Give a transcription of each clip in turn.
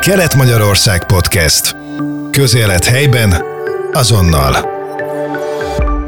Kelet-Magyarország Podcast. Közélet helyben, azonnal.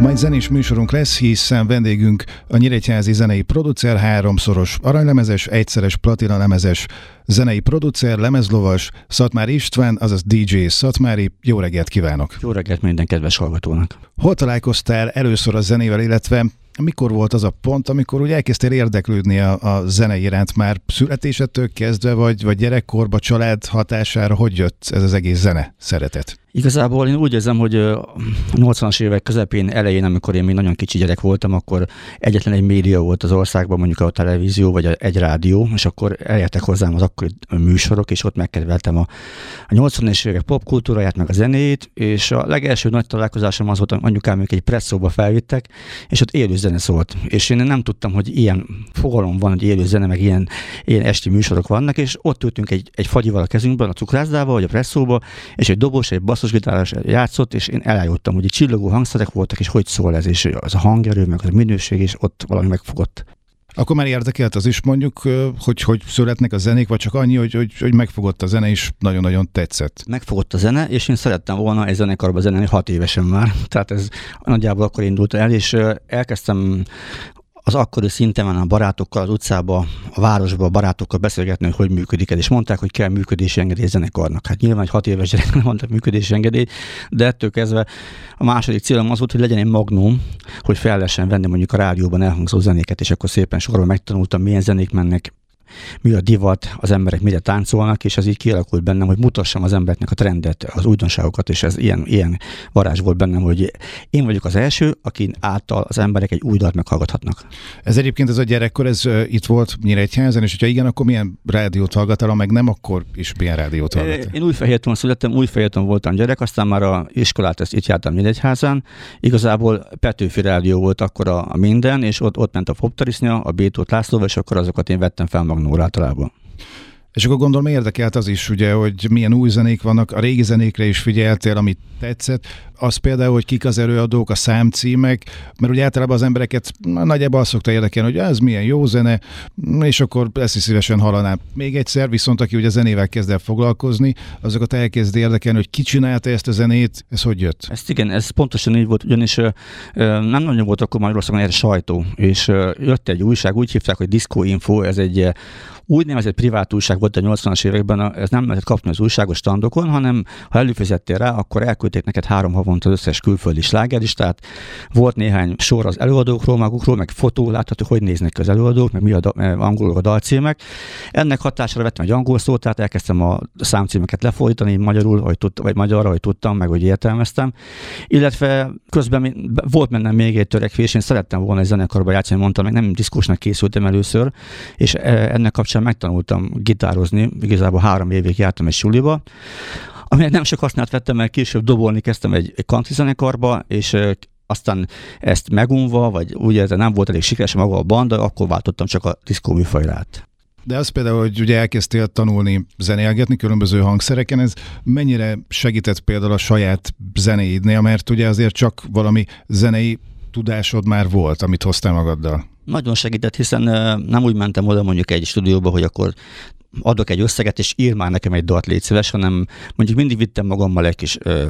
Majd zenés műsorunk lesz, hiszen vendégünk a Nyíregyházi zenei producer, háromszoros aranylemezes, egyszeres platina lemezes zenei producer, lemezlovas, Szatmár István, azaz DJ Szatmári. Jó reggelt kívánok! Jó reggelt minden kedves hallgatónak! Hol találkoztál először a zenével, illetve mikor volt az a pont, amikor úgy elkezdtél érdeklődni a, a zene iránt már születésettől kezdve, vagy, vagy gyerekkorba, család hatására, hogy jött ez az egész zene szeretet? Igazából én úgy érzem, hogy a 80-as évek közepén, elején, amikor én még nagyon kicsi gyerek voltam, akkor egyetlen egy média volt az országban, mondjuk a televízió vagy egy rádió, és akkor elértek hozzám az akkori műsorok, és ott megkedveltem a, a 80-as évek popkultúráját, meg a zenét, és a legelső nagy találkozásom az volt, hogy anyukám ők egy presszóba felvittek, és ott élő zene szólt. És én nem tudtam, hogy ilyen fogalom van, hogy élő zene, meg ilyen, ilyen esti műsorok vannak, és ott ültünk egy, egy fagyival a kezünkben, a cukrászdával, vagy a presszóba, és egy dobos, egy basz basszusgitáros játszott, és én elájuttam, hogy csillogó hangszerek voltak, és hogy szól ez, és az a hangerő, meg a minőség, és ott valami megfogott. Akkor már érdekelt az is mondjuk, hogy hogy születnek a zenék, vagy csak annyi, hogy, hogy, hogy megfogott a zene, és nagyon-nagyon tetszett. Megfogott a zene, és én szerettem volna egy zenekarba zenélni hat évesen már. Tehát ez nagyjából akkor indult el, és elkezdtem az akkori szinten a barátokkal az utcába, a városba a barátokkal beszélgetni, hogy hogy működik ez, és mondták, hogy kell működési engedély zenekarnak. Hát nyilván egy hat éves gyerek nem mondtak működési engedély, de ettől kezdve a második célom az volt, hogy legyen egy magnum, hogy fel lehessen venni mondjuk a rádióban elhangzó zenéket, és akkor szépen sorban megtanultam, milyen zenék mennek, mi a divat, az emberek mire táncolnak, és ez így kialakult bennem, hogy mutassam az embereknek a trendet, az újdonságokat, és ez ilyen, ilyen varázs volt bennem, hogy én vagyok az első, aki által az emberek egy új dalt meghallgathatnak. Ez egyébként ez a gyerekkor, ez itt volt Nyíregyházan, és hogyha igen, akkor milyen rádiót hallgattál, ha meg nem, akkor is milyen rádiót hallgattál? Én új Újfehérton születtem, Újfehérton voltam gyerek, aztán már a iskolát ezt itt jártam Nyíregyházán. Igazából Petőfi rádió volt akkor a, a minden, és ott, ott ment a Poptarisnya, a Bétót Lászlóval, és akkor azokat én vettem fel magam Magnóra általában. És akkor gondolom érdekelt az is, ugye, hogy milyen új zenék vannak, a régi zenékre is figyeltél, amit tetszett. Az például, hogy kik az előadók, a számcímek, mert ugye általában az embereket nagyjából azt szokta érdekelni, hogy ez milyen jó zene, és akkor ezt is szívesen hallanám. Még egyszer, viszont aki ugye zenével kezd el foglalkozni, azokat elkezd érdekelni, hogy ki csinálta ezt a zenét, ez hogy jött? Ezt igen, ez pontosan így volt, ugyanis nem nagyon volt akkor Magyarországon erre sajtó, és jött egy újság, úgy hívták, hogy Disco Info, ez egy úgynevezett privát újság volt a 80-as években, ez nem lehetett kapni az újságos standokon, hanem ha előfizettél rá, akkor elküldték neked három havonta az összes külföldi slágeristát. Volt néhány sor az előadókról, magukról, meg fotó, látható, hogy néznek az előadók, meg mi a da, eh, angolok a dalcímek. Ennek hatására vettem egy angol szót, tehát elkezdtem a számcímeket lefordítani magyarul, hogy tud, vagy magyarra, hogy tudtam, meg hogy értelmeztem. Illetve közben volt bennem még egy törekvés, én szerettem volna egy zenekarba játszani, mondtam, meg nem diszkósnak készültem először, és eh, ennek kapcsán megtanultam gitározni, igazából három évig jártam egy suliba, amelyet nem sok használt vettem, mert később dobolni kezdtem egy, egy country zenekarba, és aztán ezt megunva, vagy úgy érzem, nem volt elég sikeres maga a banda, akkor váltottam csak a diszkó műfajrát. De az például, hogy ugye elkezdtél tanulni zenélgetni különböző hangszereken, ez mennyire segített például a saját zenéidnél, mert ugye azért csak valami zenei tudásod már volt, amit hoztál magaddal? Nagyon segített, hiszen nem úgy mentem oda mondjuk egy stúdióba, hogy akkor adok egy összeget, és ír már nekem egy dalt, légy szíves, hanem mondjuk mindig vittem magammal egy kis ö,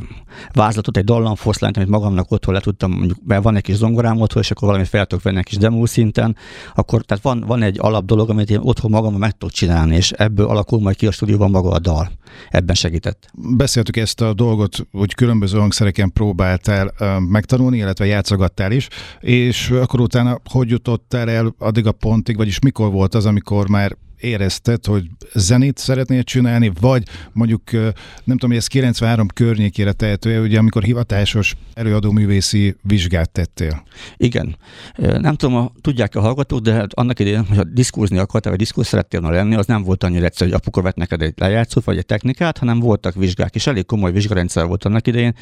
vázlatot, egy dallamfoszlányt, amit magamnak otthon le tudtam, mondjuk, mert van egy kis zongorám otthon, és akkor valami fel tudok venni egy kis demo szinten, akkor tehát van, van egy alap dolog, amit én otthon magammal meg tudok csinálni, és ebből alakul majd ki a stúdióban maga a dal. Ebben segített. Beszéltük ezt a dolgot, hogy különböző hangszereken próbáltál uh, megtanulni, illetve játszogattál is, és akkor utána hogy jutottál el addig a pontig, vagyis mikor volt az, amikor már érezted, hogy zenét szeretnél csinálni, vagy mondjuk nem tudom, hogy ez 93 környékére tehető, ugye amikor hivatásos előadó művészi vizsgát tettél. Igen. Nem tudom, ha tudják a hallgatók, de hát annak idején, hogyha diszkózni akartál, vagy diszkóz szerettél volna lenni, az nem volt annyira egyszerű, hogy apuka vett neked egy lejátszót, vagy egy technikát, hanem voltak vizsgák, és elég komoly vizsgarendszer volt annak idején.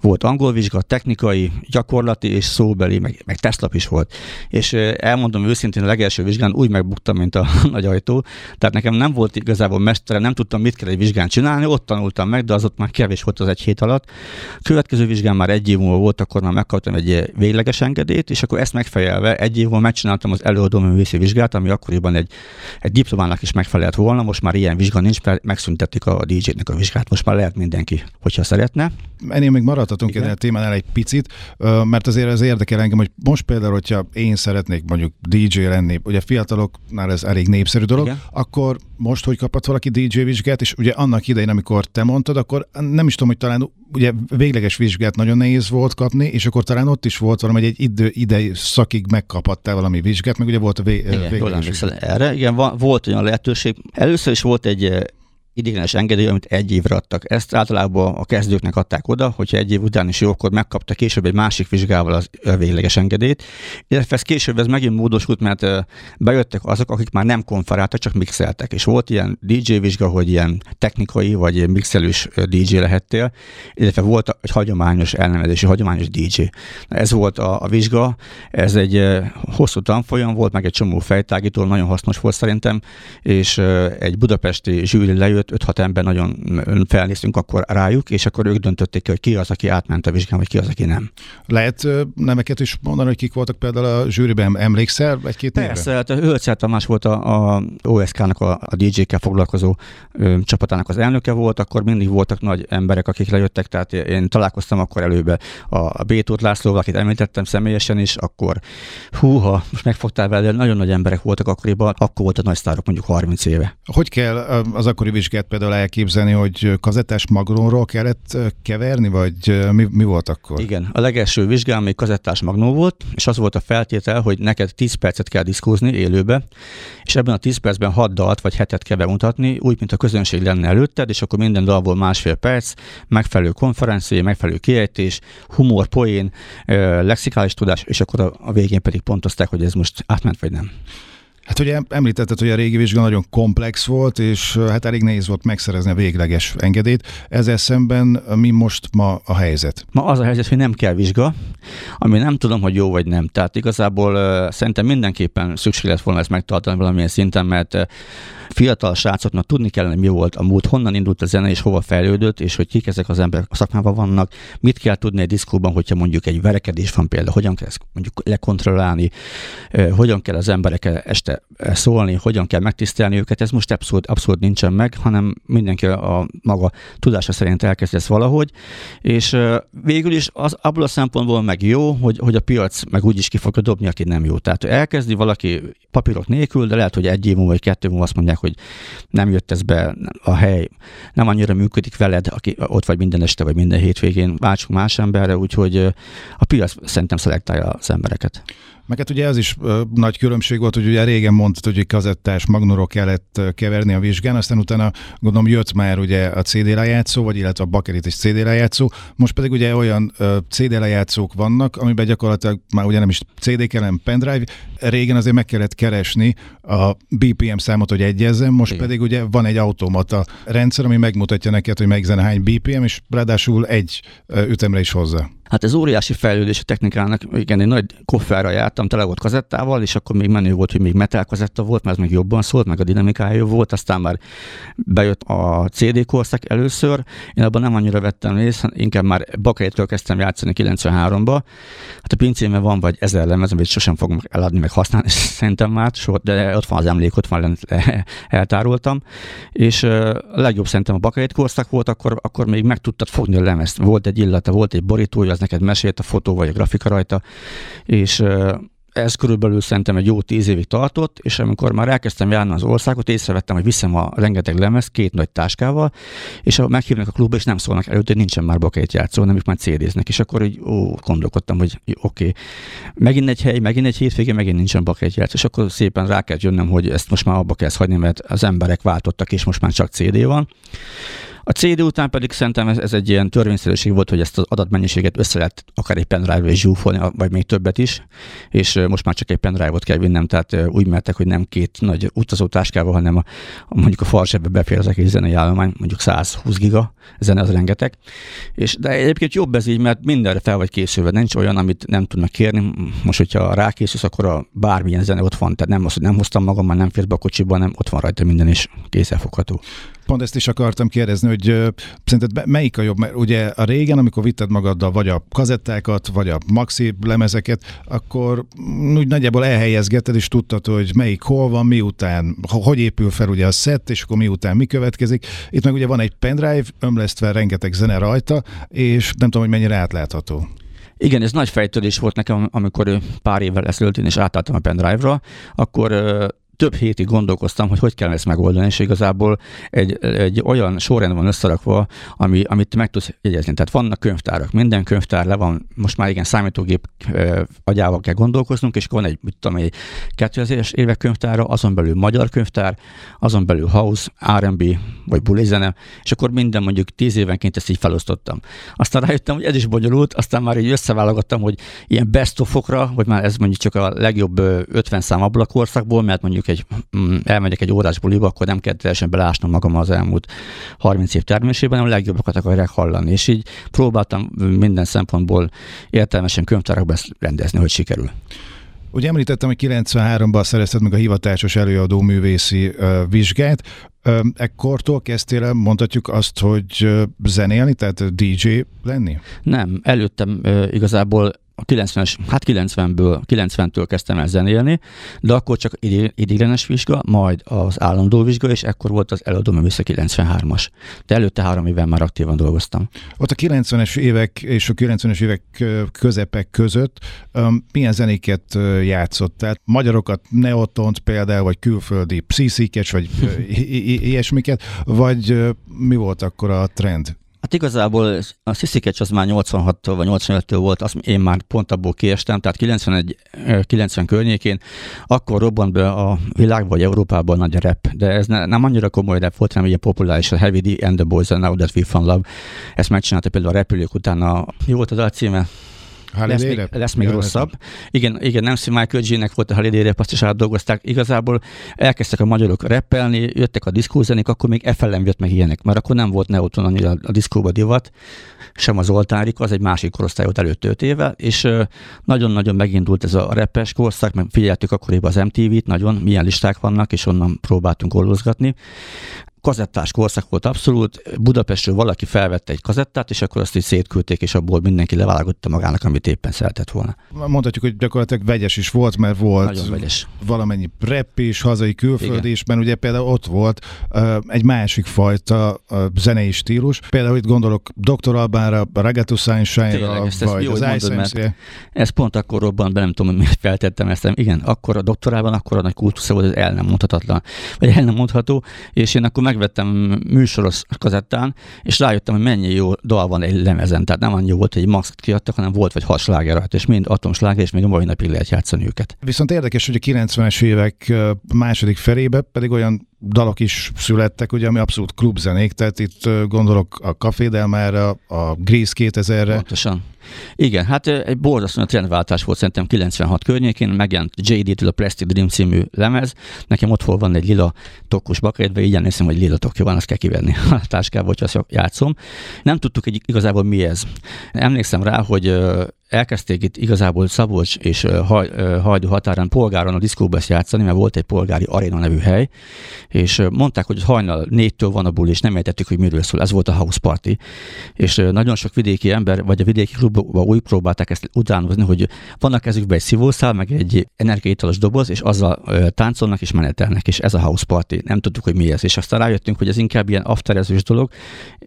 Volt angol vizsga, technikai, gyakorlati és szóbeli, meg, meg tesztlap is volt. És elmondom őszintén, a legelső vizsgán úgy megbuktam, mint a nagy ajtó, vizsgázó, tehát nekem nem volt igazából mestere, nem tudtam, mit kell egy vizsgán csinálni, ott tanultam meg, de az ott már kevés volt az egy hét alatt. Következő vizsgán már egy év múlva volt, akkor már megkaptam egy végleges engedélyt, és akkor ezt megfejelve egy év múlva megcsináltam az előadó művészi vizsgát, ami akkoriban egy, egy diplomának is megfelelt volna, most már ilyen vizsga nincs, mert megszüntették a DJ-nek a vizsgát, most már lehet mindenki, hogyha szeretne. Ennél még maradhatunk ennél a témánál egy picit, mert azért az érdekel engem, hogy most például, hogyha én szeretnék mondjuk DJ lenni, ugye fiataloknál ez elég népszerű dolog, Igen. akkor most, hogy kapott valaki DJ vizsgát, és ugye annak idején, amikor te mondtad, akkor nem is tudom, hogy talán ugye végleges vizsgát nagyon nehéz volt kapni, és akkor talán ott is volt valami, hogy egy idő, idei szakig megkaphattál valami vizsgát, meg ugye volt a vé, Igen, végleges erre. Igen, volt olyan lehetőség. Először is volt egy ideiglenes engedély, amit egy évre adtak. Ezt általában a kezdőknek adták oda, hogyha egy év után is jó, akkor megkapta később egy másik vizsgával az végleges engedélyt. Illetve ez később ez megint módosult, mert bejöttek azok, akik már nem konferáltak, csak mixeltek. És volt ilyen DJ vizsga, hogy ilyen technikai vagy mixelős DJ lehettél, illetve volt egy hagyományos elnevezési, hagyományos DJ. Ez volt a, a vizsga, ez egy hosszú tanfolyam volt, meg egy csomó fejtágító, nagyon hasznos volt szerintem, és egy budapesti zsűri lejött, 5-6 ember nagyon felnéztünk akkor rájuk, és akkor ők döntötték ki, hogy ki az, aki átment a vizsgán, vagy ki az, aki nem. Lehet nemeket is mondani, hogy kik voltak például a zsűriben, emlékszel egy-két Persze, hát Hölcsel Tamás volt a, a OSK-nak, a, a DJ-kkel foglalkozó ö, csapatának az elnöke volt, akkor mindig voltak nagy emberek, akik lejöttek, tehát én találkoztam akkor előbe a, a Bétót Lászlóval, akit említettem személyesen is, akkor húha, most megfogtál vele, nagyon nagy emberek voltak akkoriban, akkor volt a nagy sztárok mondjuk 30 éve. Hogy kell az akkori vizsgát vizsgát például elképzelni, hogy kazettás magnóról kellett keverni, vagy mi, mi volt akkor? Igen, a legelső vizsgám még kazettás magnó volt, és az volt a feltétel, hogy neked 10 percet kell diszkózni élőbe, és ebben a 10 percben 6 dalt vagy hetet kell bemutatni, úgy, mint a közönség lenne előtted, és akkor minden dalból másfél perc, megfelelő konferencié, megfelelő kiejtés, humor, poén, lexikális tudás, és akkor a végén pedig pontozták, hogy ez most átment vagy nem. Hát ugye említetted, hogy a régi vizsga nagyon komplex volt, és hát elég nehéz volt megszerezni a végleges engedélyt. Ezzel szemben mi most ma a helyzet? Ma az a helyzet, hogy nem kell vizsga, ami nem tudom, hogy jó vagy nem. Tehát igazából uh, szerintem mindenképpen szükség lett volna ezt megtartani valamilyen szinten, mert fiatal srácoknak tudni kellene, mi volt a múlt, honnan indult a zene, és hova fejlődött, és hogy kik ezek az emberek a szakmában vannak, mit kell tudni egy diszkóban, hogyha mondjuk egy verekedés van például, hogyan kell ezt mondjuk lekontrollálni, hogyan kell az emberek este szólni, hogyan kell megtisztelni őket, ez most abszolút, abszolút nincsen meg, hanem mindenki a maga tudása szerint elkezd ezt valahogy, és végül is az abból a szempontból meg jó, hogy, hogy a piac meg úgy is ki fogja dobni, aki nem jó. Tehát elkezdi valaki papírok nélkül, de lehet, hogy egy év múlva vagy kettő múlva azt mondják, hogy nem jött ez be a hely, nem annyira működik veled, aki ott vagy minden este, vagy minden hétvégén, váltsunk más emberre, úgyhogy a piac szerintem szelektálja az embereket. Meg hát ugye az is ö, nagy különbség volt, hogy ugye régen mondtad, hogy kazettás magnóról kellett keverni a vizsgán, aztán utána gondolom jött már ugye a CD lejátszó, vagy illetve a bakerit is CD lejátszó. Most pedig ugye olyan CD lejátszók vannak, amiben gyakorlatilag már ugye nem is CD kell, hanem pendrive. Régen azért meg kellett keresni a BPM számot, hogy egyezzen, most Igen. pedig ugye van egy automata rendszer, ami megmutatja neked, hogy melyik zene hány BPM, és ráadásul egy ütemre is hozza. Hát ez óriási fejlődés a technikának. Igen, egy nagy kofferra jártam, tele volt kazettával, és akkor még menő volt, hogy még metal kazetta volt, mert ez még jobban szólt, meg a dinamikája volt, aztán már bejött a CD korszak először. Én abban nem annyira vettem részt, inkább már bakettől kezdtem játszani 93-ba. Hát a pincében van vagy ezer lemez, amit sosem fogom eladni, meg használni, szerintem már, soha, de ott van az emlék, ott van, eltároltam. És a legjobb szerintem a bakait korszak volt, akkor, akkor még meg tudtad fogni a lemezt. Volt egy illata, volt egy borítója, az neked mesélt a fotó vagy a grafika rajta, és ez körülbelül szerintem egy jó tíz évig tartott, és amikor már elkezdtem járni az országot, észrevettem, hogy viszem a rengeteg lemez két nagy táskával, és meghívnak a klubba, és nem szólnak előtt, hogy nincsen már bakét játszó, nem ők már CD-znek, és akkor így ó, gondolkodtam, hogy oké, okay. megint egy hely, megint egy hétvégén, megint nincsen bakét játszó, és akkor szépen rá kell jönnöm, hogy ezt most már abba kell hagyni, mert az emberek váltottak, és most már csak CD van. A CD után pedig szerintem ez, ez egy ilyen törvényszerűség volt, hogy ezt az adatmennyiséget össze lehet akár egy pendrive-ra is zsúfolni, vagy még többet is, és most már csak egy pendrive-ot kell vinnem, tehát úgy mertek, hogy nem két nagy utazótáskával, hanem a, mondjuk a farsebbe befér az egész zenei állomány, mondjuk 120 giga zene, az rengeteg. És, de egyébként jobb ez így, mert mindenre fel vagy készülve, nincs olyan, amit nem tudnak kérni. Most, hogyha rákészülsz, akkor a bármilyen zene ott van, tehát nem az, hogy nem hoztam magam, már nem fér be a kocsiba, nem ott van rajta minden is kézzelfogható. Pont ezt is akartam kérdezni, hogy szerinted melyik a jobb? Mert ugye a régen, amikor vitted magaddal vagy a kazettákat, vagy a maxi lemezeket, akkor úgy nagyjából elhelyezgetted, és tudtad, hogy melyik hol van, miután, hogy épül fel ugye a set, és akkor miután mi következik. Itt meg ugye van egy pendrive, ömlesztve rengeteg zene rajta, és nem tudom, hogy mennyire átlátható. Igen, ez nagy fejtörés volt nekem, amikor pár évvel ezelőtt én is átálltam a pendrive-ra, akkor több hétig gondolkoztam, hogy hogy kell ezt megoldani, és igazából egy, egy olyan sorrend van összerakva, ami, amit meg tudsz jegyezni. Tehát vannak könyvtárak, minden könyvtár le van, most már igen, számítógép agyával kell gondolkoznunk, és akkor van egy, mit tudom, egy 2000-es évek könyvtára, azon belül magyar könyvtár, azon belül house, R&B, vagy bulizene, és akkor minden mondjuk tíz évenként ezt így felosztottam. Aztán rájöttem, hogy ez is bonyolult, aztán már így összeválogattam, hogy ilyen best of-okra, hogy már ez mondjuk csak a legjobb 50 szám abból a korszakból, mert mondjuk mondjuk egy, mm, elmegyek egy órás buliba, akkor nem kell teljesen belásnom magam az elmúlt 30 év termésében, hanem a legjobbakat akarják hallani. És így próbáltam minden szempontból értelmesen könyvtárakba ezt rendezni, hogy sikerül. Ugye említettem, hogy 93-ban szerezted meg a hivatásos előadó művészi vizsgát. Ekkortól kezdtél el, mondhatjuk azt, hogy zenélni, tehát DJ lenni? Nem, előttem igazából a 90-es, hát 90-ből, 90-től kezdtem el zenélni, de akkor csak idéglenes vizsga, majd az állandó vizsga, és ekkor volt az eladom vissza 93-as. De előtte három éven már aktívan dolgoztam. Ott a 90-es évek és a 90-es évek közepek között milyen zenéket játszottál? Magyarokat, Neotont például, vagy külföldi psziszikes, vagy ilyesmiket, vagy mi volt akkor a trend? Hát igazából a Sziszikecs az már 86-tól vagy 85-től volt, azt én már pont abból kiestem, tehát 91, 90 környékén akkor robbant be a világban vagy Európában nagy rap, de ez ne, nem annyira komoly rap volt, hanem ilyen populáris, a Heavy D and the Boys and Now That We Found Love. Ezt megcsinálta például a repülők után a, mi volt az a címe? Lesz még, lesz még rosszabb. Igen, igen, Nancy Michael G-nek volt a Holiday Rap, azt is átdolgozták. Igazából elkezdtek a magyarok rappelni, jöttek a diszkózenék, akkor még FLM jött meg ilyenek, mert akkor nem volt Neoton annyira a diszkóba divat, sem az oltárik, az egy másik korosztály volt előtt 5 éve, és nagyon-nagyon megindult ez a repes korszak, mert figyeltük akkoriban az MTV-t, nagyon milyen listák vannak, és onnan próbáltunk oldozgatni kazettás korszak volt abszolút. Budapestről valaki felvette egy kazettát, és akkor azt így szétküldték, és abból mindenki leválogatta magának, amit éppen szeretett volna. Mondhatjuk, hogy gyakorlatilag vegyes is volt, mert volt valamennyi rep is, hazai külföldi is, mert ugye például ott volt uh, egy másik fajta uh, zenei stílus. Például itt gondolok Dr. Albánra, a Reggaeton Sunshine-ra, vagy jó, az mondod, Ez pont akkor robbant be, nem tudom, hogy miért feltettem ezt. Igen, akkor a doktorában, akkor a nagy kultusza volt, ez el nem mondhatatlan, vagy el nem mondható, és én akkor meg megvettem műsoros kazettán, és rájöttem, hogy mennyi jó dal van egy lemezen. Tehát nem annyi volt, hogy egy max kiadtak, hanem volt vagy hat sláger és mind atomsláger, és még a mai napig lehet játszani őket. Viszont érdekes, hogy a 90-es évek második felébe pedig olyan dalok is születtek, ugye, ami abszolút klubzenék, tehát itt gondolok a Café Delmára, a Grease 2000-re. Pontosan. Igen, hát egy borzasztó trendváltás volt szerintem 96 környékén, megjelent JD-től a Plastic Dream című lemez, nekem ott van egy lila tokkos bakettbe, így emlékszem, hogy lila tokja van, azt kell kivenni a táskába, hogyha azt játszom. Nem tudtuk hogy igazából mi ez. Emlékszem rá, hogy elkezdték itt igazából Szabolcs és Hajdú határán polgáron a diszkóba ezt játszani, mert volt egy polgári aréna nevű hely, és mondták, hogy hajnal négytől van a buli, és nem értettük, hogy miről szól. Ez volt a house party. És nagyon sok vidéki ember, vagy a vidéki klubban úgy próbálták ezt utánozni, hogy vannak kezükben egy szívószál, meg egy energiaitalos doboz, és azzal táncolnak és menetelnek, és ez a house party. Nem tudtuk, hogy mi ez. És aztán rájöttünk, hogy ez inkább ilyen afterezős dolog.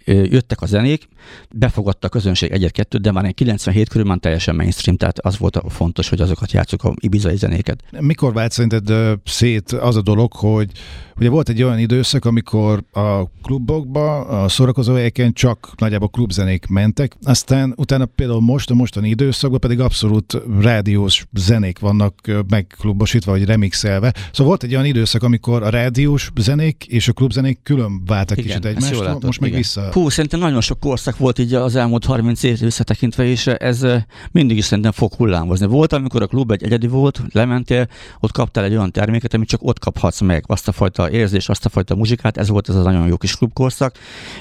Jöttek a zenék, befogadta a közönség egyet-kettőt, de már egy 97 körül már teljesen mainstream, tehát az volt a fontos, hogy azokat játszuk a ibizai zenéket. Mikor vált szerinted szét az a dolog, hogy ugye volt egy olyan időszak, amikor a klubokba, a szórakozó csak nagyjából klubzenék mentek, aztán utána például például most, a mostani időszakban pedig abszolút rádiós zenék vannak megklubosítva, vagy remixelve. Szóval volt egy olyan időszak, amikor a rádiós zenék és a klubzenék külön váltak igen, kicsit egymástól, most meg igen. vissza. Hú, szerintem nagyon sok korszak volt így az elmúlt 30 év visszatekintve, és ez mindig is szerintem fog hullámozni. Volt, amikor a klub egy egyedi volt, lementél, ott kaptál egy olyan terméket, amit csak ott kaphatsz meg, azt a fajta érzés, azt a fajta muzsikát, ez volt ez az nagyon jó kis klubkorszak,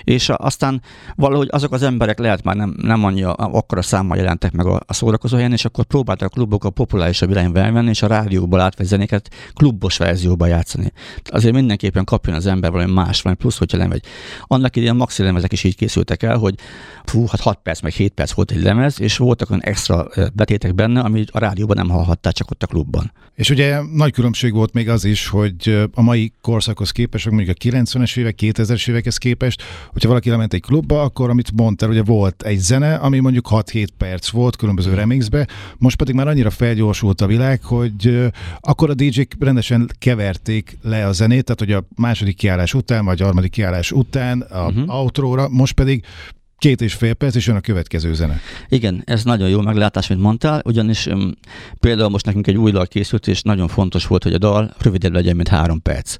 és aztán valahogy azok az emberek lehet már nem, nem annyira akkora számmal jelentek meg a, a szórakozó helyen, és akkor próbáltak a klubok a populárisabb irányba elmenni, és a rádióból átvett zenéket klubos verzióba játszani. Azért mindenképpen kapjon az ember valami más, valami plusz, hogyha lemegy. Annak idején maxi lemezek is így készültek el, hogy fú, hát 6 perc, meg 7 perc volt egy lemez, és voltak olyan extra betétek benne, amit a rádióban nem hallhattál, csak ott a klubban. És ugye nagy különbség volt még az is, hogy a mai korszakhoz képest, mondjuk a 90-es évek, 2000-es évekhez képest, hogyha valaki lement egy klubba, akkor amit mondtál, ugye volt egy zene, ami mondjuk 6-7 perc volt különböző remixbe, most pedig már annyira felgyorsult a világ, hogy akkor a DJ-k rendesen keverték le a zenét, tehát hogy a második kiállás után, vagy a harmadik kiállás után a uh-huh. outróra, most pedig két és fél perc, és jön a következő zene. Igen, ez nagyon jó meglátás, mint mondtál, ugyanis um, például most nekünk egy új dal készült, és nagyon fontos volt, hogy a dal rövidebb legyen, mint három perc.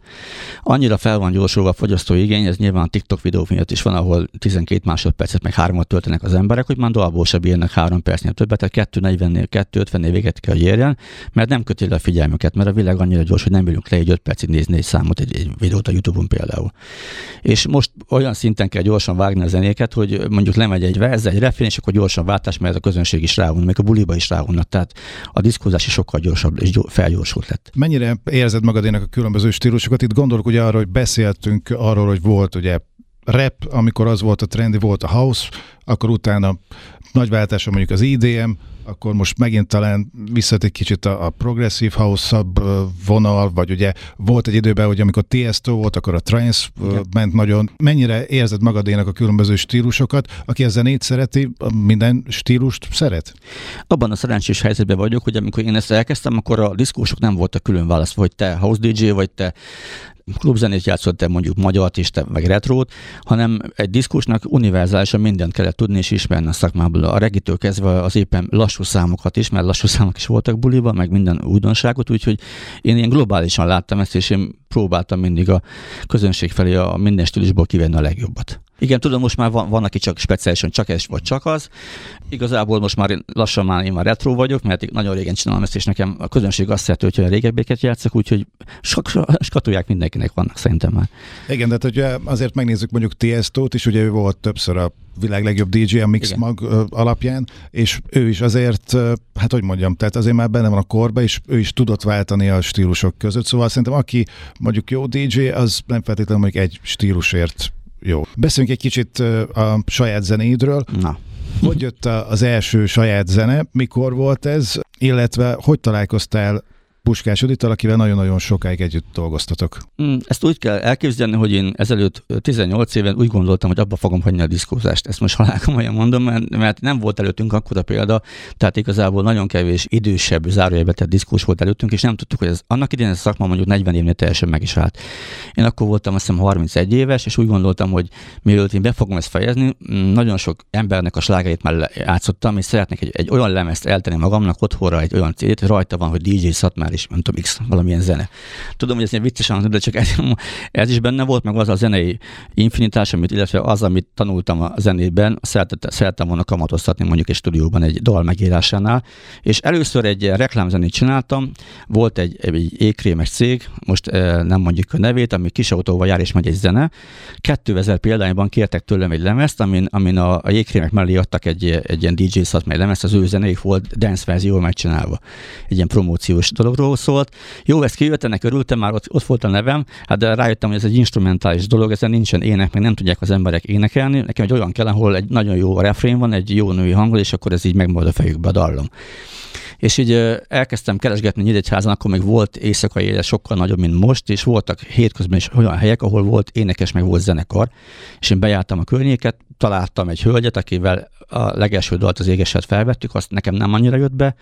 Annyira fel van gyorsulva a fogyasztói igény, ez nyilván a TikTok videók miatt is van, ahol 12 másodpercet, meg hármat töltenek az emberek, hogy már dalból sem bírnak három percnél többet, tehát 240-nél, 250-nél véget kell, hogy érjen, mert nem köti le a figyelmüket, mert a világ annyira gyors, hogy nem bírunk le egy 5 percig nézni egy számot, egy, egy videót a YouTube-on például. És most olyan szinten kell gyorsan vágni a zenéket, hogy mondjuk lemegy egy verz, egy refrén, és akkor gyorsan váltás, mert a közönség is ráhúny, még a buliba is ráhúnnak, tehát a diszkózás is sokkal gyorsabb és felgyorsult lett. Mennyire érzed magadének a különböző stílusokat? Itt gondolok ugye arra, hogy beszéltünk arról, hogy volt ugye rap, amikor az volt a trendi, volt a house, akkor utána nagy váltása mondjuk az IDM, akkor most megint talán visszat egy kicsit a, a progressive house vonal, vagy ugye volt egy időben, hogy amikor Tiesto volt, akkor a trance Igen. ment nagyon. Mennyire érzed magadénak a különböző stílusokat? Aki a zenét szereti, minden stílust szeret? Abban a szerencsés helyzetben vagyok, hogy amikor én ezt elkezdtem, akkor a diszkósok nem voltak külön választva, hogy te house DJ vagy, te klubzenét játszott, mondjuk magyart is, meg retrót, hanem egy diszkusnak univerzálisan mindent kellett tudni és ismerni a szakmából. A regitől kezdve az éppen lassú számokat is, mert lassú számok is voltak buliban, meg minden újdonságot, úgyhogy én ilyen globálisan láttam ezt, és én próbáltam mindig a közönség felé a minden stílusból kivenni a legjobbat. Igen, tudom, most már van, van aki csak speciálisan csak ez vagy csak az. Igazából most már lassan már én már retro vagyok, mert nagyon régen csinálom ezt, és nekem a közönség azt szereti, hogy a régebbieket játszok, úgyhogy skatolják mindenkinek vannak szerintem már. Igen, de hát, hogyha azért megnézzük mondjuk Tiesto-t is, ugye ő volt többször a világ legjobb DJ a Mix Igen. Mag alapján, és ő is azért, hát hogy mondjam, tehát azért már benne van a korba, és ő is tudott váltani a stílusok között, szóval szerintem aki mondjuk jó DJ, az nem feltétlenül mondjuk egy stílusért jó. Beszéljünk egy kicsit a saját zenéidről. Na. Hogy jött az első saját zene, mikor volt ez, illetve hogy találkoztál Puskás Judittal, akivel nagyon-nagyon sokáig együtt dolgoztatok. Mm, ezt úgy kell elképzelni, hogy én ezelőtt 18 éven úgy gondoltam, hogy abba fogom hagyni a diszkózást. Ezt most olyan mondom, mert, nem volt előttünk akkor a példa, tehát igazából nagyon kevés idősebb zárójelbe tett diszkós volt előttünk, és nem tudtuk, hogy ez annak idején ez a szakma mondjuk 40 évnél teljesen meg is állt. Én akkor voltam azt hiszem 31 éves, és úgy gondoltam, hogy mielőtt én be fogom ezt fejezni, mm, nagyon sok embernek a slágerét már játszottam, és szeretnék egy, egy olyan lemezt eltenni magamnak otthonra, egy olyan hogy rajta van, hogy DJ Szatmár is, nem tudom, X, valamilyen zene. Tudom, hogy ez ilyen viccesen de csak ez, ez, is benne volt, meg az a zenei infinitás, amit, illetve az, amit tanultam a zenében, szerettem, szerettem volna kamatoztatni mondjuk egy stúdióban egy dal megírásánál, és először egy reklámzenét csináltam, volt egy, egy ékrémes cég, most e, nem mondjuk a nevét, ami kis autóval jár és megy egy zene. 2000 példányban kértek tőlem egy lemezt, amin, amin a, a jégkrémek mellé adtak egy, egy ilyen DJ szat, lemezt, az ő zenék volt dance verzió megcsinálva. Egy ilyen promóciós dologról arról szólt, jó, ezt kijött, ennek örültem, már ott, ott volt a nevem, hát de rájöttem, hogy ez egy instrumentális dolog, ezen nincsen ének, meg nem tudják az emberek énekelni. Nekem egy olyan kell, ahol egy nagyon jó refrén van, egy jó női hangol, és akkor ez így megmarad a fejükbe a dallom. És így elkezdtem keresgetni Nyíregyházan, akkor még volt éjszakai élet sokkal nagyobb, mint most, és voltak hétközben is olyan helyek, ahol volt énekes, meg volt zenekar, és én bejártam a környéket, találtam egy hölgyet, akivel a legelső dalt az égeset felvettük, azt nekem nem annyira jött be,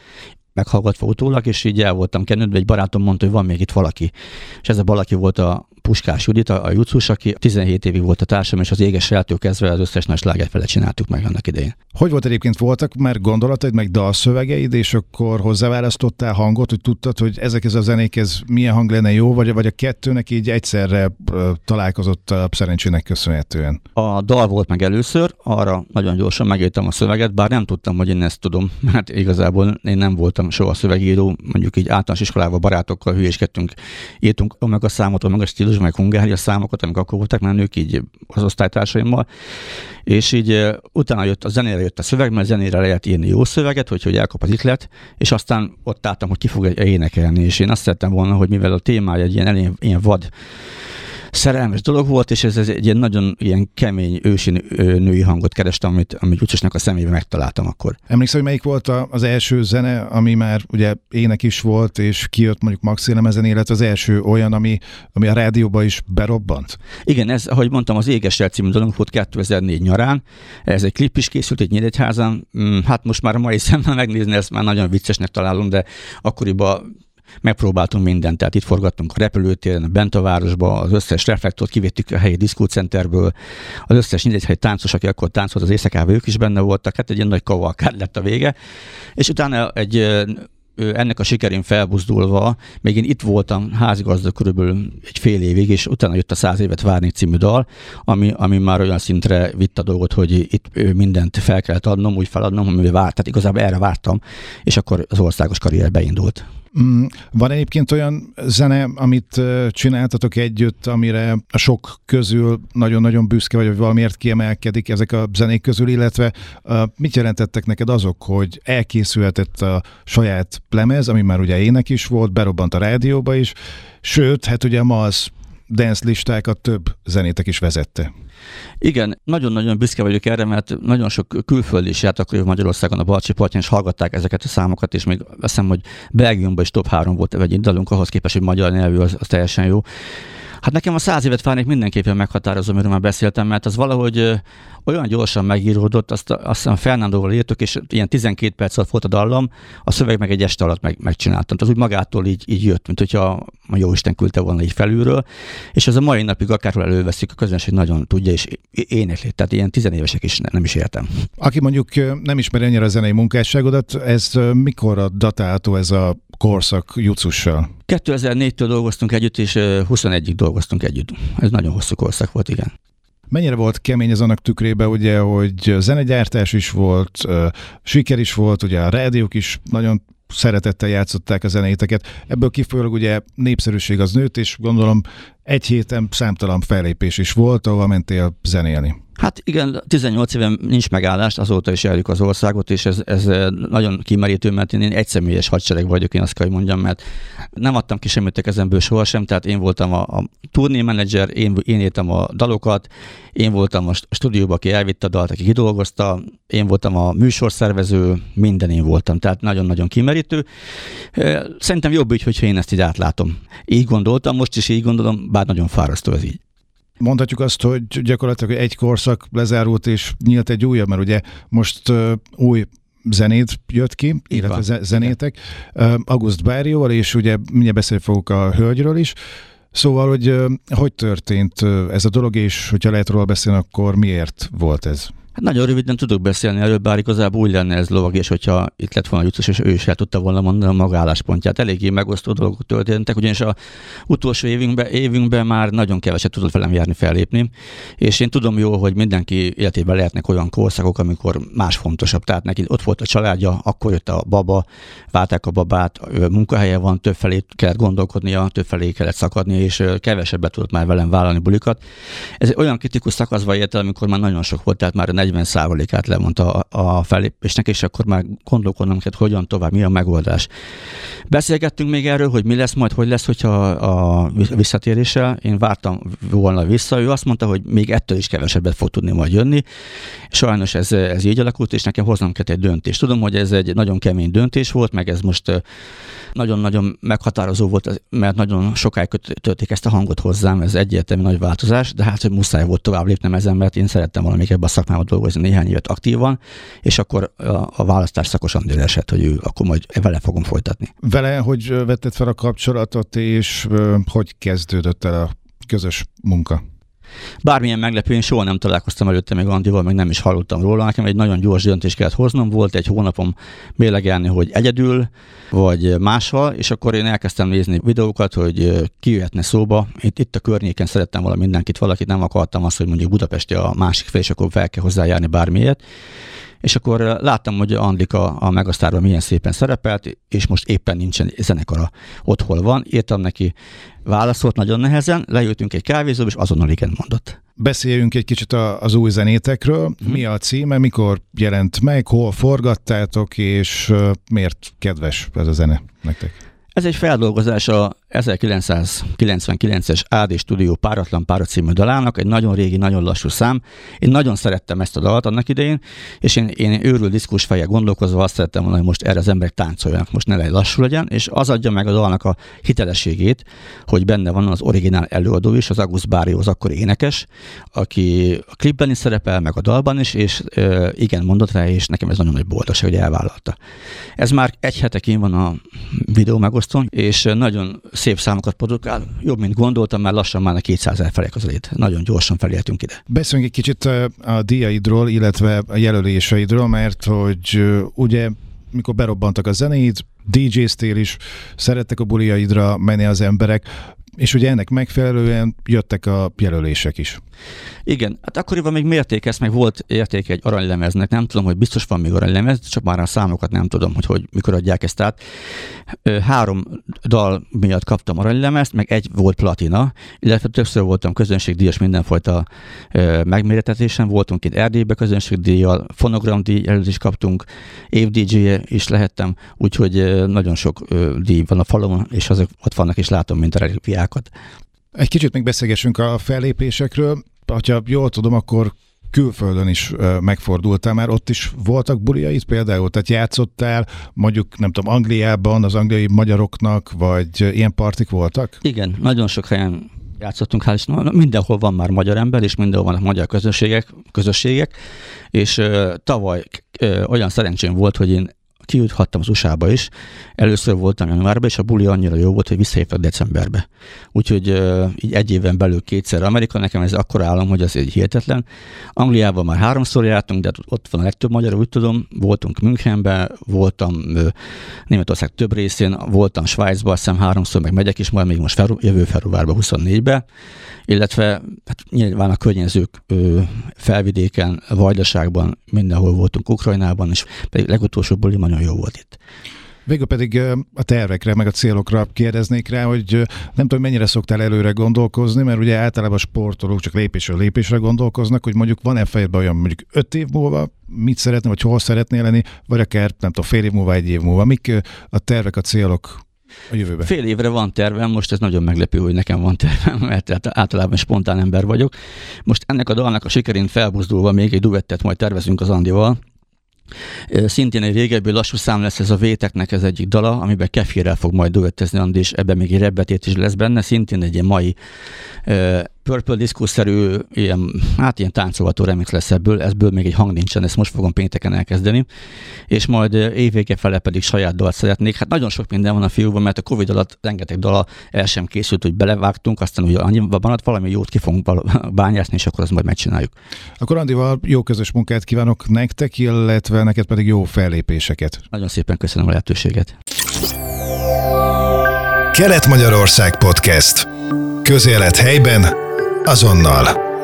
meghallgatva utólag, és így el voltam kenődve, egy barátom mondta, hogy van még itt valaki. És ez a valaki volt a Puskás Judit, a, a Jucus, aki 17 évig volt a társam, és az éges eltől kezdve az összes nagy sláger fele csináltuk meg annak idején. Hogy volt egyébként, voltak már gondolataid, meg dalszövegeid, és akkor hozzáválasztottál hangot, hogy tudtad, hogy ezekhez a zenékhez milyen hang lenne jó, vagy, vagy a kettőnek így egyszerre találkozott a szerencsének köszönhetően? A dal volt meg először, arra nagyon gyorsan megértem a szöveget, bár nem tudtam, hogy én ezt tudom, mert igazából én nem voltam soha szövegíró, mondjuk így általános iskolában barátokkal hülyéskedtünk, írtunk meg a számot, meg a stílus, meg hungária számokat, amik akkor voltak menők, így az osztálytársaimmal, és így utána jött a zenére jött a szöveg, mert zenére lehet írni jó szöveget, hogy, hogy elkap az iklet, és aztán ott álltam, hogy ki fog énekelni, és én azt szerettem volna, hogy mivel a témája egy ilyen, ilyen vad szerelmes dolog volt, és ez, ez egy ilyen nagyon ilyen kemény, ősi női hangot kerestem, amit, amit Ucsosnak a szemébe megtaláltam akkor. Emlékszel, hogy melyik volt az első zene, ami már ugye ének is volt, és kijött mondjuk Maxi lemezen, illetve az első olyan, ami, ami a rádióba is berobbant? Igen, ez, ahogy mondtam, az Égesel című dolog volt 2004 nyarán. Ez egy klip is készült egy Nyíregyházan. Mm, hát most már a mai szemmel megnézni, ezt már nagyon viccesnek találom, de akkoriban megpróbáltunk mindent, tehát itt forgattunk a repülőtéren, bent a városba, az összes reflektort kivettük a helyi diszkócenterből, az összes hely táncos, aki akkor táncolt az éjszakában, ők is benne voltak, hát egy ilyen nagy kavalkád lett a vége, és utána egy ennek a sikerén felbuzdulva, még én itt voltam házigazda körülbelül egy fél évig, és utána jött a Száz évet várni című dal, ami, ami már olyan szintre vitt a dolgot, hogy itt mindent fel kellett adnom, úgy feladnom, amivel várt, tehát igazából erre vártam, és akkor az országos karrier beindult. Mm, van egyébként olyan zene, amit csináltatok együtt, amire sok közül nagyon-nagyon büszke vagy, hogy valamiért kiemelkedik ezek a zenék közül, illetve mit jelentettek neked azok, hogy elkészülhetett a saját lemez, ami már ugye ének is volt, berobbant a rádióba is, sőt, hát ugye ma az dance listákat több zenétek is vezette. Igen, nagyon-nagyon büszke vagyok erre, mert nagyon sok külföldi is járt akkor Magyarországon a Balcsi partján, és hallgatták ezeket a számokat, és még azt hiszem, hogy Belgiumban is top három volt egy dalunk, ahhoz képest, hogy magyar nyelvű, az, az teljesen jó. Hát nekem a száz évet várnék mindenképpen meghatározom, amiről már beszéltem, mert az valahogy olyan gyorsan megíródott, azt, azt hiszem Fernándóval írtuk, és ilyen 12 perc alatt volt a dallam, a szöveg meg egy este alatt meg, megcsináltam. Az úgy magától így, így jött, mint hogyha a jó Isten küldte volna így felülről, és ez a mai napig akárhol előveszik, a közönség nagyon tudja, és énekli. Tehát ilyen tizenévesek is nem is értem. Aki mondjuk nem ismeri ennyire a zenei munkásságodat, ez mikor a datálható ez a korszak Jucussal? 2004-től dolgoztunk együtt, és 21-ig dolgoztunk együtt. Ez nagyon hosszú korszak volt, igen. Mennyire volt kemény az annak tükrébe, ugye, hogy zenegyártás is volt, siker is volt, ugye a rádiók is nagyon szeretettel játszották a zenéteket. Ebből kifolyólag ugye népszerűség az nőtt, és gondolom egy héten számtalan fellépés is volt, ahol mentél zenélni. Hát igen, 18 éven nincs megállás, azóta is járjuk az országot, és ez, ez nagyon kimerítő, mert én egy személyes hadsereg vagyok, én azt kell, hogy mondjam, mert nem adtam ki semmit kezemből sohasem, tehát én voltam a, a turné menedzser, én, én írtam a dalokat, én voltam a stúdióban, aki elvitte a dalt, aki kidolgozta, én voltam a műsorszervező, minden én voltam, tehát nagyon-nagyon kimerítő. Szerintem jobb úgy, hogyha én ezt így átlátom. Így gondoltam, most is így gondolom, bár nagyon fárasztó ez így. Mondhatjuk azt, hogy gyakorlatilag egy korszak lezárult, és nyílt egy újabb, mert ugye most új zenét jött ki, illetve zenétek, August Bárióval, és ugye mindjárt beszélni fogok a hölgyről is. Szóval, hogy hogy történt ez a dolog, és hogyha lehet róla beszélni, akkor miért volt ez? Hát nagyon röviden tudok beszélni erről, bár igazából úgy lenne ez lovag, és hogyha itt lett volna Jucos, és ő is el tudta volna mondani a maga álláspontját. Eléggé megosztó dolgok történtek, ugyanis a utolsó évünkben, évünkben már nagyon keveset tudott velem járni fellépni, és én tudom jó, hogy mindenki életében lehetnek olyan korszakok, amikor más fontosabb. Tehát neki ott volt a családja, akkor jött a baba, válták a babát, munkahelye van, többfelé kellett gondolkodnia, többfelé kellett szakadni, és kevesebbet tudott már velem vállalni bulikat. Ez egy olyan kritikus szakaszba ért amikor már nagyon sok volt, tehát már 40%-át lemondta a, a fellépésnek, és akkor már gondolkodnom kell, hogyan tovább, mi a megoldás. Beszélgettünk még erről, hogy mi lesz majd, hogy lesz, hogyha a visszatéréssel. Én vártam volna vissza. Ő azt mondta, hogy még ettől is kevesebbet fog tudni majd jönni. Sajnos ez, ez így alakult, és nekem hoznom kellett egy döntést. Tudom, hogy ez egy nagyon kemény döntés volt, meg ez most nagyon-nagyon meghatározó volt, mert nagyon sokáig kötötték ezt a hangot hozzám, ez egyértelmű nagy változás, de hát, hogy muszáj volt tovább lépnem ezen, mert én szerettem még ebbe a szakmába dolgozni néhány évet aktívan, és akkor a, a választás szakos André esett, hogy ő akkor majd vele fogom folytatni. Vele, hogy vetted fel a kapcsolatot, és hogy kezdődött el a közös munka? Bármilyen meglepő, én soha nem találkoztam előtte még Andival, meg nem is hallottam róla. Nekem egy nagyon gyors döntést kellett hoznom, volt egy hónapom mélegelni, hogy egyedül, vagy máshol, és akkor én elkezdtem nézni videókat, hogy ki jöhetne szóba. Itt, itt a környéken szerettem valami mindenkit, valakit nem akartam azt, hogy mondjuk Budapesti a másik fel, és akkor fel kell hozzájárni bármiért és akkor láttam, hogy Andika a Megasztárban milyen szépen szerepelt, és most éppen nincsen zenekara ott, hol van. Írtam neki, válaszolt nagyon nehezen, leültünk egy kávézóba, és azonnal igen mondott. Beszéljünk egy kicsit az új zenétekről. Mhm. Mi a címe, mikor jelent meg, hol forgattátok, és miért kedves ez a zene nektek? Ez egy feldolgozás a 1999-es AD Studio Páratlan Pára című dalának, egy nagyon régi, nagyon lassú szám. Én nagyon szerettem ezt a dalt annak idején, és én, én őrül diszkus feje gondolkozva azt szerettem volna, hogy most erre az emberek táncoljanak, most ne legyen lassú legyen, és az adja meg a dalnak a hitelességét, hogy benne van az originál előadó is, az August Bárió, az akkor énekes, aki a klipben is szerepel, meg a dalban is, és e, igen, mondott rá, és nekem ez nagyon nagy boldogság, hogy elvállalta. Ez már egy hetekén van a videó megosztón, és nagyon szép számokat produkál, jobb, mint gondoltam, már lassan már a 200 ezer felé közelít. Nagyon gyorsan feléltünk ide. Beszéljünk egy kicsit a díjaidról, illetve a jelöléseidről, mert hogy ugye mikor berobbantak a zenéid, DJ-ztél is, szerettek a buliaidra menni az emberek, és ugye ennek megfelelően jöttek a jelölések is. Igen, hát akkoriban még mérték ezt, meg volt értéke egy aranylemeznek, nem tudom, hogy biztos van még aranylemez, csak már a számokat nem tudom, hogy, hogy mikor adják ezt át. Három dal miatt kaptam aranylemezt, meg egy volt platina, illetve többször voltam közönségdíjas mindenfajta megméretetésen, voltunk itt Erdélybe közönségdíjjal, fonogramdíj is kaptunk, év dj is lehettem, úgyhogy nagyon sok díj van a falon, és azok ott vannak, és látom, mint a relikviákat. Egy kicsit még beszélgessünk a fellépésekről. Ha jól tudom, akkor külföldön is megfordultál már, ott is voltak buliait például, tehát játszottál mondjuk, nem tudom, Angliában az angliai magyaroknak, vagy ilyen partik voltak? Igen, nagyon sok helyen játszottunk, hál' Istennek, mindenhol van már magyar ember, és mindenhol vannak magyar közösségek, közösségek és uh, tavaly uh, olyan szerencsém volt, hogy én kijuthattam az USA-ba is. Először voltam januárban, és a buli annyira jó volt, hogy visszahívtak decemberbe. Úgyhogy így egy éven belül kétszer Amerika, nekem ez akkor állam, hogy az egy hihetetlen. Angliában már háromszor jártunk, de ott van a legtöbb magyar, úgy tudom. Voltunk Münchenben, voltam Németország több részén, voltam Svájcban, azt hiszem háromszor, meg megyek is, majd még most fel, jövő februárban 24-be, illetve hát nyilván a környezők felvidéken, Vajdaságban, mindenhol voltunk Ukrajnában, és pedig legutolsó buli nagyon jó volt itt. Végül pedig a tervekre, meg a célokra kérdeznék rá, hogy nem tudom, mennyire szoktál előre gondolkozni, mert ugye általában a sportolók csak lépésről lépésre gondolkoznak, hogy mondjuk van-e fejedben olyan mondjuk öt év múlva, mit szeretnél, vagy hol szeretnél lenni, vagy akár nem tudom, fél év múlva, egy év múlva. Mik a tervek, a célok a jövőbe? Fél évre van tervem, most ez nagyon meglepő, hogy nekem van tervem, mert általában spontán ember vagyok. Most ennek a dalnak a sikerén felbuzdulva még egy duettet majd tervezünk az Andival, Szintén egy régebbi lassú szám lesz ez a Véteknek ez egyik dala, amiben Kefirrel fog majd duettezni Andi, és ebben még egy rebbetét is lesz benne, szintén egy ilyen mai Purple Disco-szerű, ilyen, hát ilyen táncolható remix lesz ebből, ebből még egy hang nincsen, ezt most fogom pénteken elkezdeni, és majd évvége fele pedig saját dalt szeretnék. Hát nagyon sok minden van a fiúban, mert a Covid alatt rengeteg dala el sem készült, hogy belevágtunk, aztán ugye annyi van, valami jót ki fogunk bányászni, és akkor azt majd megcsináljuk. Akkor Andival jó közös munkát kívánok nektek, illetve neked pedig jó fellépéseket. Nagyon szépen köszönöm a lehetőséget. Kelet-Magyarország Podcast. Közélet helyben, azonnal.